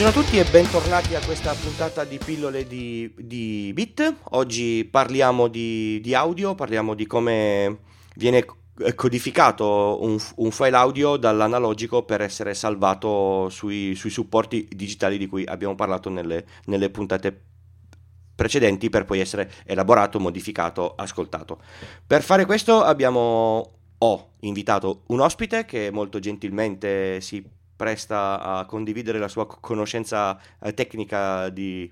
Buongiorno a tutti e bentornati a questa puntata di pillole di, di Bit. Oggi parliamo di, di, audio, parliamo di come viene codificato un, un, file audio dall'analogico per essere salvato sui, sui supporti digitali di cui abbiamo parlato nelle, nelle puntate precedenti per poi essere elaborato, modificato, ascoltato. Per fare questo abbiamo ho invitato un ospite che molto gentilmente si presta a condividere la sua conoscenza eh, tecnica di,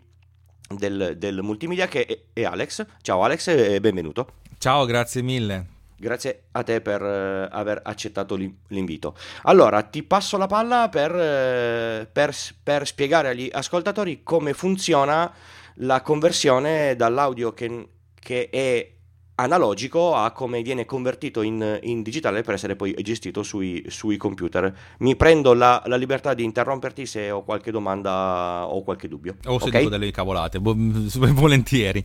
del, del, multimedia che è, è Alex. Ciao Alex e benvenuto. Ciao, grazie mille. Grazie a te per uh, aver accettato l'invito. Allora, ti passo la palla per, uh, per, per, spiegare agli ascoltatori come funziona la conversione dall'audio che, che è analogico a come viene convertito in, in, digitale per essere poi gestito sui, sui computer. Mi prendo la, la, libertà di interromperti se ho qualche domanda o qualche dubbio. O se okay? dico delle cavolate, volentieri.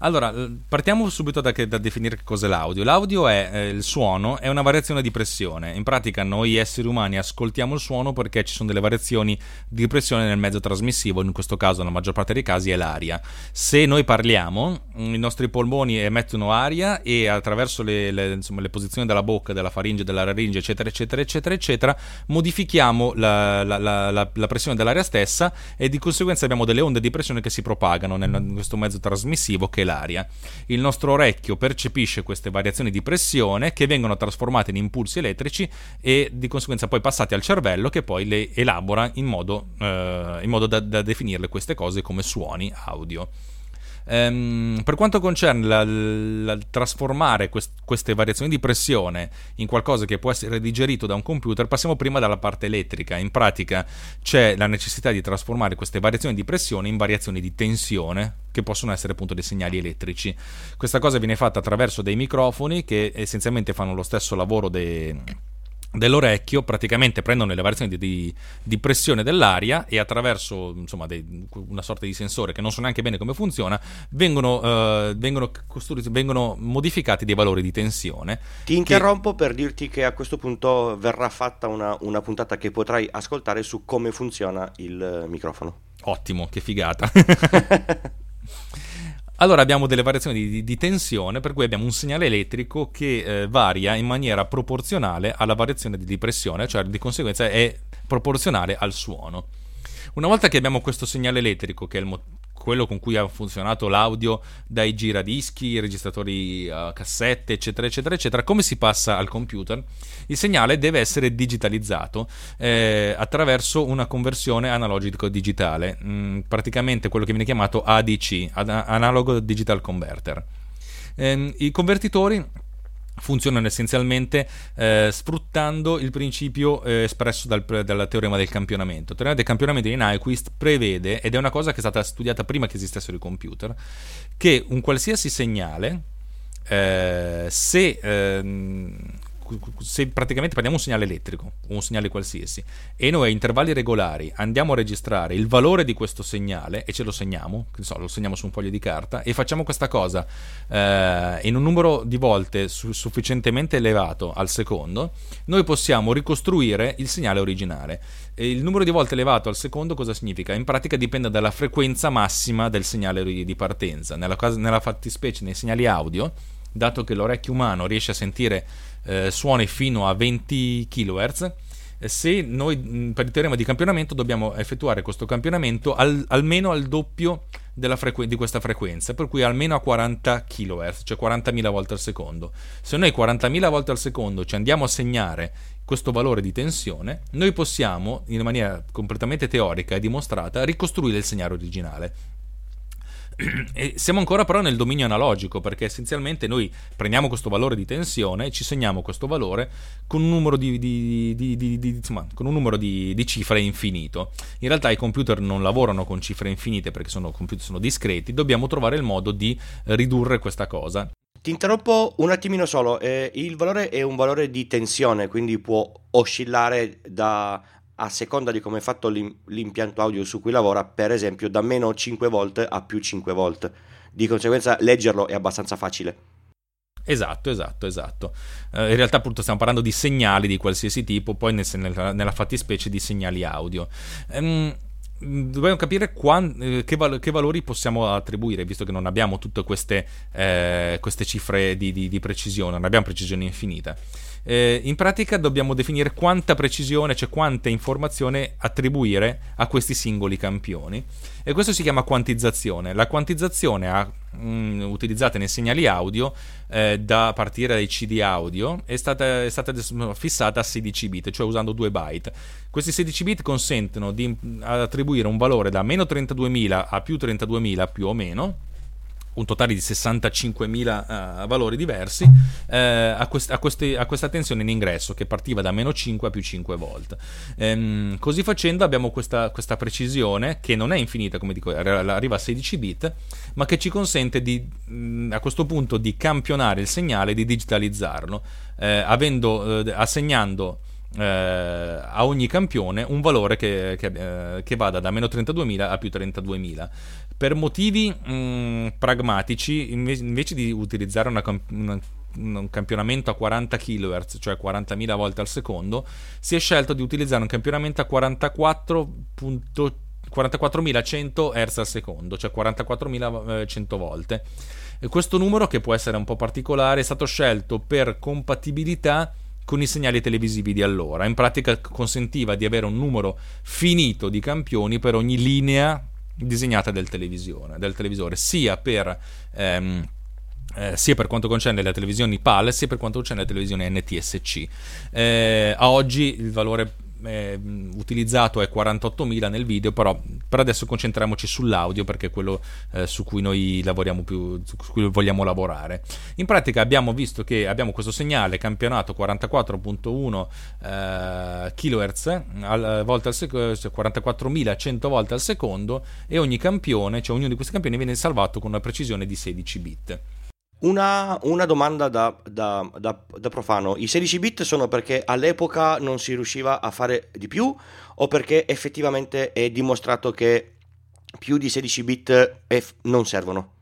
Allora, partiamo subito da, che, da definire che cos'è l'audio. L'audio è eh, il suono, è una variazione di pressione. In pratica noi esseri umani ascoltiamo il suono perché ci sono delle variazioni di pressione nel mezzo trasmissivo, in questo caso nella maggior parte dei casi è l'aria. Se noi parliamo, mm, i nostri polmoni emettono aria e attraverso le, le, insomma, le posizioni della bocca, della faringe, della laringe, eccetera, eccetera, eccetera, eccetera, modifichiamo la, la, la, la, pressione dell'aria stessa e di conseguenza abbiamo delle onde di pressione che si propagano nel, in questo mezzo trasmissivo che l'aria. Il nostro orecchio percepisce queste variazioni di pressione che vengono trasformate in impulsi elettrici e di conseguenza poi passati al cervello che poi le elabora in modo, eh, in modo da, da definirle queste cose come suoni audio. Ehm, per quanto concerne la, la, trasformare quest, queste variazioni di pressione in qualcosa che può essere digerito da un computer, passiamo prima dalla parte elettrica. In pratica c'è la necessità di trasformare queste variazioni di pressione in variazioni di tensione che possono essere appunto dei segnali elettrici. Questa cosa viene fatta attraverso dei microfoni che essenzialmente fanno lo stesso lavoro dei dell'orecchio praticamente prendono le variazioni di, di, di pressione dell'aria e attraverso insomma, dei, una sorta di sensore che non so neanche bene come funziona vengono, uh, vengono, vengono modificati dei valori di tensione ti interrompo che... per dirti che a questo punto verrà fatta una, una puntata che potrai ascoltare su come funziona il microfono. Ottimo che figata Allora abbiamo delle variazioni di, di, di, tensione, per cui abbiamo un segnale elettrico che eh, varia in maniera proporzionale alla variazione di, pressione, cioè di conseguenza è proporzionale al suono. Una volta che abbiamo questo segnale elettrico, che è il, mo- quello con cui ha funzionato l'audio dai giradischi, registratori uh, cassette, eccetera, eccetera, eccetera, come si passa al computer? Il segnale deve essere digitalizzato eh, attraverso una conversione analogico-digitale, mm, praticamente quello che viene chiamato ADC, Analog Digital Converter. Eh, I convertitori funzionano essenzialmente eh, sfruttando il principio eh, espresso dal, dal, teorema del campionamento. Il teorema del campionamento di Nyquist prevede, ed è una cosa che è stata studiata prima che esistessero i computer, che un qualsiasi segnale, eh, se ehm, se praticamente prendiamo un segnale elettrico un segnale qualsiasi e noi a intervalli regolari andiamo a registrare il valore di questo segnale e ce lo segniamo, so, lo segniamo su un foglio di carta e facciamo questa cosa eh, in un numero di volte su- sufficientemente elevato al secondo, noi possiamo ricostruire il segnale originale. E il numero di volte elevato al secondo cosa significa? In pratica dipende dalla frequenza massima del segnale di partenza. Nella, nella fattispecie nei segnali audio, dato che l'orecchio umano riesce a sentire eh, suoni fino a 20 kHz, eh, se noi per il teorema di campionamento dobbiamo effettuare questo campionamento al, almeno al doppio frequ- di questa frequenza, per cui almeno a 40 kHz, cioè 40.000 volte al secondo. Se noi 40.000 volte al secondo ci andiamo a segnare questo valore di tensione, noi possiamo, in maniera completamente teorica e dimostrata, ricostruire il segnale originale. E siamo ancora però nel dominio analogico perché essenzialmente noi prendiamo questo valore di tensione e ci segniamo questo valore con un numero di, di, di, di insomma, un numero cifre infinito. In realtà i computer non lavorano con cifre infinite perché sono sono discreti, dobbiamo trovare il modo di ridurre questa cosa. Ti interrompo un attimino solo, eh, il valore è un valore di tensione, quindi può oscillare da a seconda di come è fatto l'impianto audio su cui lavora, per esempio da meno 5 volt a più 5 volt. Di conseguenza leggerlo è abbastanza facile. Esatto, esatto, esatto. Uh, in realtà appunto stiamo parlando di segnali di qualsiasi tipo, poi nel, nella, nella fattispecie di segnali audio. Mm, dobbiamo capire quan, eh, che, val- che, valori possiamo attribuire, visto che non abbiamo tutte queste, eh, queste cifre di, di, di, precisione, non abbiamo precisione infinita. Eh, in pratica dobbiamo definire quanta precisione, cioè quanta informazione attribuire a questi singoli campioni e questo si chiama quantizzazione. La quantizzazione ha, mh, mm, utilizzata nei segnali audio eh, da partire dai CD audio è stata, è stata fissata a 16 bit, cioè usando 2 byte. Questi 16 bit consentono di attribuire un valore da meno 32.000 a più 32.000 più o meno un totale di 65.000 uh, valori diversi uh, a, quest- a, questi- a, questa tensione in ingresso che partiva da meno 5 a più 5 volt. Um, così facendo abbiamo questa, questa, precisione che non è infinita, come dico, arriva a 16 bit, ma che ci consente di, mh, a questo punto di campionare il segnale, di digitalizzarlo, uh, avendo, assegnando a ogni campione un valore che, che, che, vada da meno 32.000 a più 32.000 per motivi mh, mm, pragmatici, invece di utilizzare una, una, un campionamento a 40 kHz, cioè 40.000 volte al secondo, si è scelto di utilizzare un campionamento a 44. 44.100 Hz al secondo, cioè 44.100 volte. E questo numero, che può essere un po' particolare, è stato scelto per compatibilità con i segnali televisivi di allora. In pratica consentiva di avere un numero finito di campioni per ogni linea disegnata del, del televisore, sia per, ehm, eh, sia per quanto concerne le televisioni PAL, sia per quanto concerne le televisioni NTSC. Eh, a oggi il valore eh, utilizzato è 48.000 nel video, però per adesso concentriamoci sull'audio perché è quello eh, su cui noi lavoriamo più, su cui vogliamo lavorare. In pratica abbiamo visto che abbiamo questo segnale campionato 44.1 eh, kHz al, volte al secondo, 44.100 volte al secondo e ogni campione, cioè ognuno di questi campioni viene salvato con una precisione di 16 bit. Una, una domanda da, da, da, da, profano, i 16 bit sono perché all'epoca non si riusciva a fare di più o perché effettivamente è dimostrato che più di 16 bit non servono?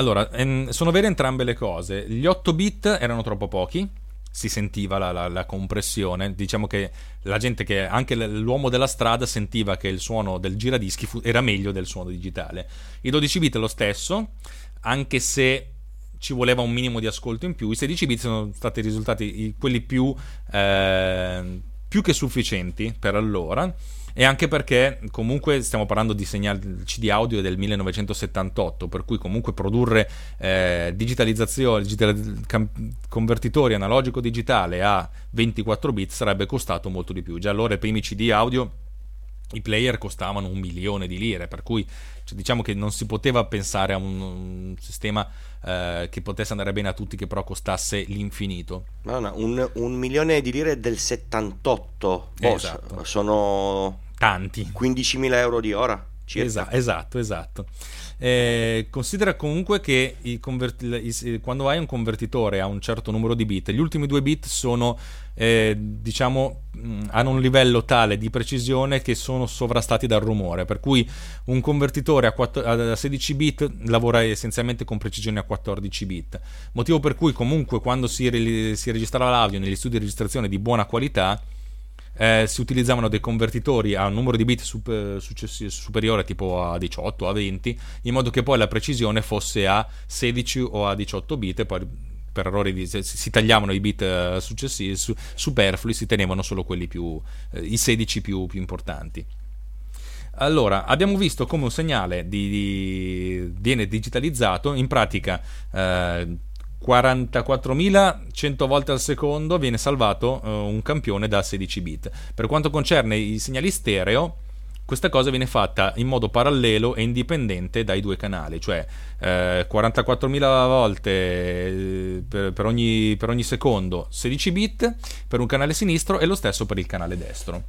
Allora, ehm, sono vere entrambe le cose. Gli 8 bit erano troppo pochi, si sentiva la, la, la, compressione. Diciamo che la gente che anche l'uomo della strada sentiva che il suono del giradischi fu, era meglio del suono digitale. I 12 bit lo stesso, anche se ci voleva un minimo di ascolto in più. I 16 bit sono stati risultati quelli più, eh, più che sufficienti per allora. E anche perché comunque stiamo parlando di segnali CD audio del 1978, per cui comunque produrre eh, digitalizzazione, digital, cam, convertitori analogico-digitale a 24 bit sarebbe costato molto di più. Già allora i primi CD audio i player costavano un milione di lire, per cui cioè, diciamo che non si poteva pensare a un, un sistema eh, che potesse andare bene a tutti, che però costasse l'infinito. No, no, un, un milione di lire del 78, boh, esatto. sono tanti. 15.000 euro di ora. Circa. Esatto, esatto. esatto. Eh, considera comunque che converti- i, quando hai un convertitore a un certo numero di bit, gli ultimi due bit sono, eh, diciamo, hanno un livello tale di precisione che sono sovrastati dal rumore. Per cui un convertitore a, 4, a 16 bit lavora essenzialmente con precisione a 14 bit. Motivo per cui, comunque, quando si, si registra l'audio negli studi di registrazione di buona qualità eh, si utilizzavano dei convertitori a un numero di bit super, superiore tipo a 18 a 20 in modo che poi la precisione fosse a 16 o a 18 bit e poi per errori di, si tagliavano i bit eh, successivi su, superflui si tenevano solo quelli più eh, i 16 più, più importanti allora, abbiamo visto come un segnale di, di, viene digitalizzato, in pratica eh, 44.100 volte al secondo viene salvato uh, un campione da 16 bit. Per quanto concerne i segnali stereo, questa cosa viene fatta in modo parallelo e indipendente dai due canali, cioè eh, 44.000 volte eh, per, per, ogni, per, ogni, secondo 16 bit per un canale sinistro e lo stesso per il canale destro.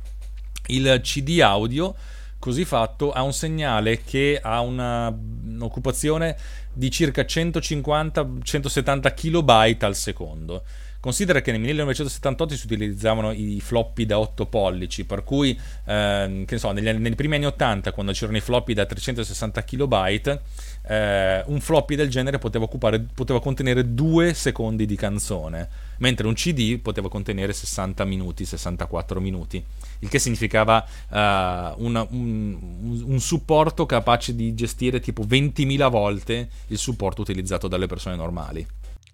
Il CD audio così fatto ha un segnale che ha una, un'occupazione di circa 150-170 kilobyte al secondo. Considera che nel 1978 si utilizzavano i floppy da 8 pollici, per cui, eh, che so, negli, nei primi anni 80, quando c'erano i floppy da 360 kilobyte, eh, un floppy del genere poteva, occupare, poteva contenere 2 secondi di canzone, mentre un CD poteva contenere 60 minuti, 64 minuti, il che significava uh, una, un, un supporto capace di gestire tipo 20.000 volte il supporto utilizzato dalle persone normali.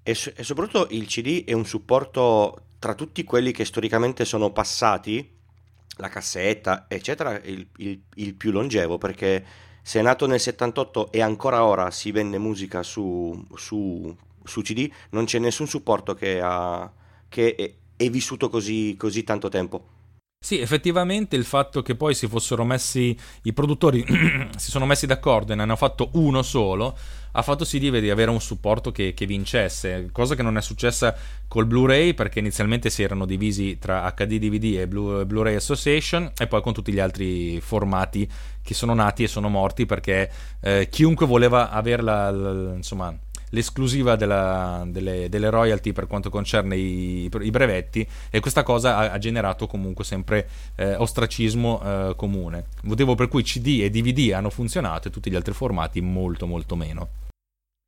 E, e soprattutto il CD è un supporto tra tutti quelli che storicamente sono passati, la cassetta, eccetera, il, il, il più longevo perché se è nato nel 78 e ancora ora si vende musica su, su, su CD, non c'è nessun supporto che, ha, che è, è, vissuto così, così tanto tempo. Sì, effettivamente il fatto che poi si fossero messi i produttori si sono messi d'accordo e ne hanno fatto uno solo ha fatto sì di avere un supporto che, che, vincesse, cosa che non è successa col Blu-ray perché inizialmente si erano divisi tra HD DVD e Blu- Blu-ray Association e poi con tutti gli altri formati che sono nati e sono morti perché eh, chiunque voleva avere la, la, insomma, l'esclusiva della, delle, delle, royalty per quanto concerne i, i brevetti e questa cosa ha, ha generato comunque sempre eh, ostracismo eh, comune motivo per cui CD e DVD hanno funzionato e tutti gli altri formati molto molto meno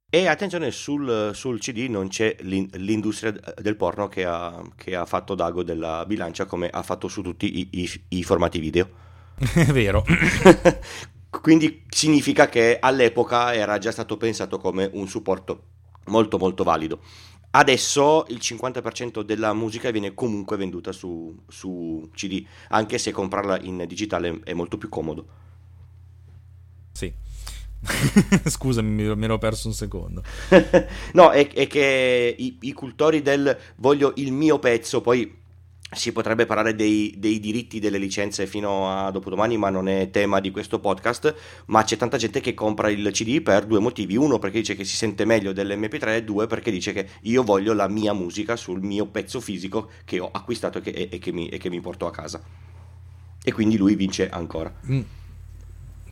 e attenzione, sul, sul CD non c'è l'industria del porno che ha, che ha, fatto Dago della bilancia come ha fatto su tutti i, i, i formati video. È vero. Quindi significa che all'epoca era già stato pensato come un supporto molto molto valido. Adesso il 50% della musica viene comunque venduta su, su CD, anche se comprarla in digitale è molto più comodo. Sì. Scusami, mi, ero perso un secondo. no, è, è che i, i, cultori del voglio il mio pezzo, poi si potrebbe parlare dei, dei, diritti delle licenze fino a dopodomani, ma non è tema di questo podcast. Ma c'è tanta gente che compra il CD per due motivi: uno, perché dice che si sente meglio dell'MP3, e due, perché dice che io voglio la mia musica sul mio pezzo fisico che ho acquistato e che, e, e che, mi, e che mi porto a casa. E quindi lui vince ancora. Mm.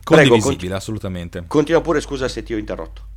Condivisibile, Prego, conti- assolutamente. Continua pure, scusa se ti ho interrotto.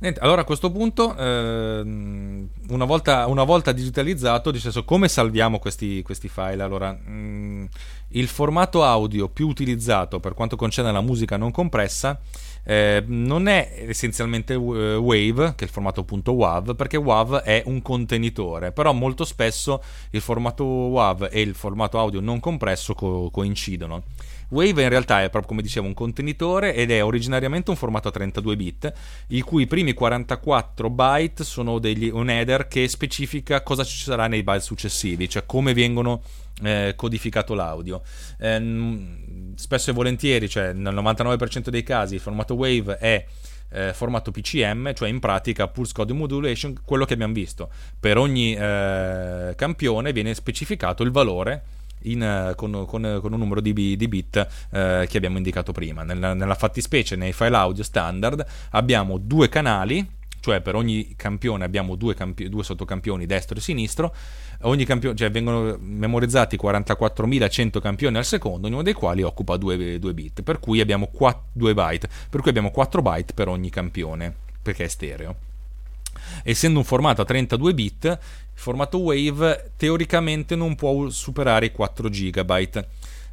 Niente, allora a questo punto, eh, una, volta, una, volta, digitalizzato, senso, come salviamo questi, questi file? Allora, mh, mm, il formato audio più utilizzato per quanto concerne la musica non compressa eh, non è essenzialmente uh, Wave, che è il formato .wav, perché WAV è un contenitore, però molto spesso il formato WAV e il formato audio non compresso co- coincidono. Wave in realtà è proprio come dicevo un contenitore ed è originariamente un formato a 32 bit, i cui primi 44 byte sono degli, un header che specifica cosa ci sarà nei byte successivi, cioè come vengono eh, codificato l'audio. Eh, spesso e volentieri, cioè nel 99% dei casi, il formato Wave è eh, formato PCM, cioè in pratica Pulse Code Modulation, quello che abbiamo visto. Per ogni eh, campione viene specificato il valore in, eh, con, con, con, un numero di, di bit eh, che abbiamo indicato prima. Nella, nella fattispecie, nei file audio standard, abbiamo due canali cioè per ogni campione abbiamo due, campi- due sottocampioni destro e sinistro, ogni campione, cioè vengono memorizzati 44.100 campioni al secondo, ognuno dei quali occupa 2, 2 bit, per cui abbiamo 4, 2 byte, per cui abbiamo 4 byte per ogni campione, perché è stereo. Essendo un formato a 32 bit, il formato Wave teoricamente non può superare i 4 GB.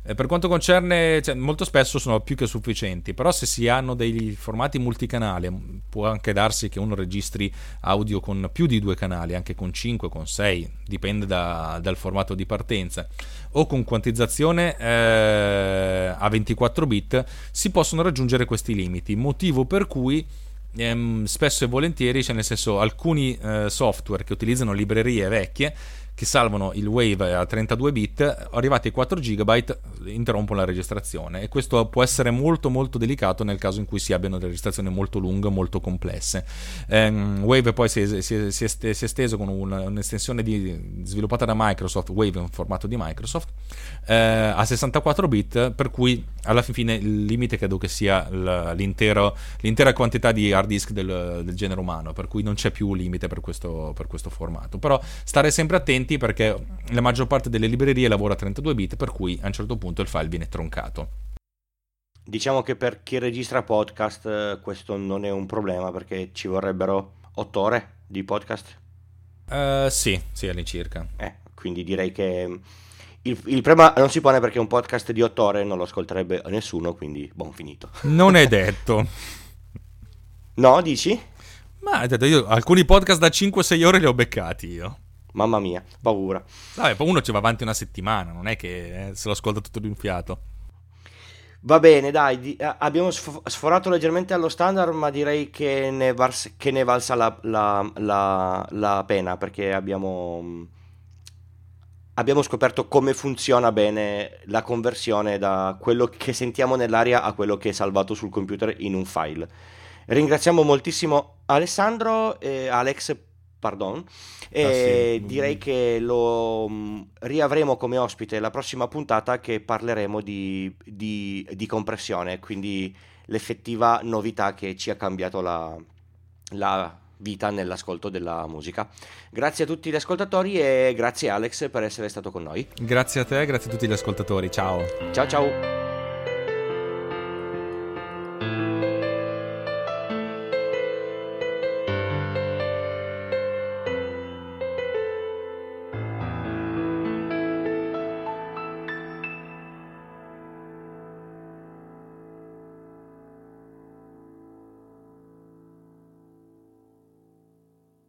Eh, per quanto concerne, cioè, molto spesso sono più che sufficienti, però se si hanno dei formati multicanale, può anche darsi che uno registri audio con più di due canali, anche con 5, con 6, dipende da, dal formato di partenza, o con quantizzazione eh, a 24 bit, si possono raggiungere questi limiti, motivo per cui ehm, spesso e volentieri, cioè nel senso alcuni eh, software che utilizzano librerie vecchie che salvano il Wave a 32 bit, arrivati ai 4 GB interrompono la registrazione e questo può essere molto molto delicato nel caso in cui si abbiano delle registrazioni molto lunghe, molto complesse. Um, Wave poi si è, si, è, si, è, esteso con un, un'estensione di, sviluppata da Microsoft, Wave in formato di Microsoft, eh, a 64 bit, per cui alla fine il limite credo che sia l'intera quantità di hard disk del, del, genere umano, per cui non c'è più limite per questo, per questo formato. Però stare sempre attenti attenti perché la maggior parte delle librerie lavora a 32 bit, per cui a un certo punto il file viene troncato. Diciamo che per chi registra podcast questo non è un problema perché ci vorrebbero 8 ore di podcast. Uh, sì, sì, all'incirca. Eh, quindi direi che il, il, problema non si pone perché un podcast di otto ore non lo ascolterebbe nessuno, quindi buon finito. Non è detto. no, dici? Ma io, alcuni podcast da 5-6 ore li ho beccati io. Mamma mia, paura. Vabbè, uno ci va avanti una settimana, non è che eh, se lo ascolta tutto d'un fiato. Va bene, dai, di, abbiamo sforato leggermente allo standard, ma direi che ne, vars- che ne valsa la, la, la, la, pena perché abbiamo, abbiamo scoperto come funziona bene la conversione da quello che sentiamo nell'aria a quello che è salvato sul computer in un file. Ringraziamo moltissimo Alessandro e Alex pardon, e ah, sì. direi che lo mm, riavremo come ospite la prossima puntata che parleremo di, di, di compressione, quindi l'effettiva novità che ci ha cambiato la, la vita nell'ascolto della musica. Grazie a tutti gli ascoltatori e grazie Alex per essere stato con noi. Grazie a te, grazie a tutti gli ascoltatori, ciao. Ciao ciao.